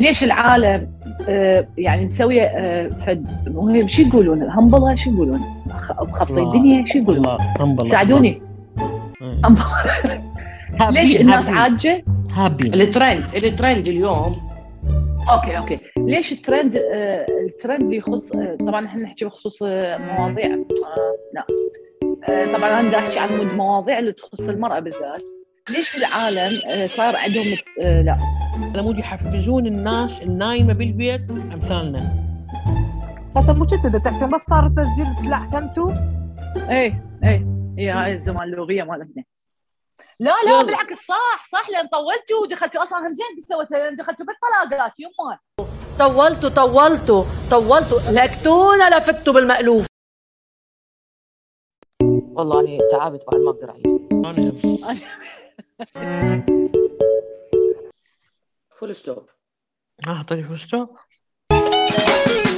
ليش العالم آه، يعني مسويه آه، فد مهم شو يقولون؟ همبلة شو يقولون؟ خبصي الدنيا شو يقولون؟ ساعدوني. همبلة. ليش الناس عاجة؟ هابي الترند الترند اليوم. أوكي أوكي. ليش الترند آه، الترند اللي يخص طبعا إحنا نحكي بخصوص مواضيع. لا. طبعا أنا بدي أحكي عن المواضيع اللي تخص المرأة بالذات. ليش العالم صار عندهم لا. لمود يحفزون الناس النايمة بالبيت أمثالنا. هسه مو كنتوا بدها تحكي بس صار تسجيل تلعثمتوا إيه إيه هي هاي الزمان اللغيه مالتنا. لا لا يلا. بالعكس صح صح لأن طولتوا ودخلتوا. أصلا همزين سويتوا لأن دخلتوا بالطلاقات يمه طولتوا طولتوا طولتوا. لكتونا لفتوا بالمألوف. والله أنا تعبت بعد ما أقدر أعيد. أنا. فول ستوب آه طيب فستو Thank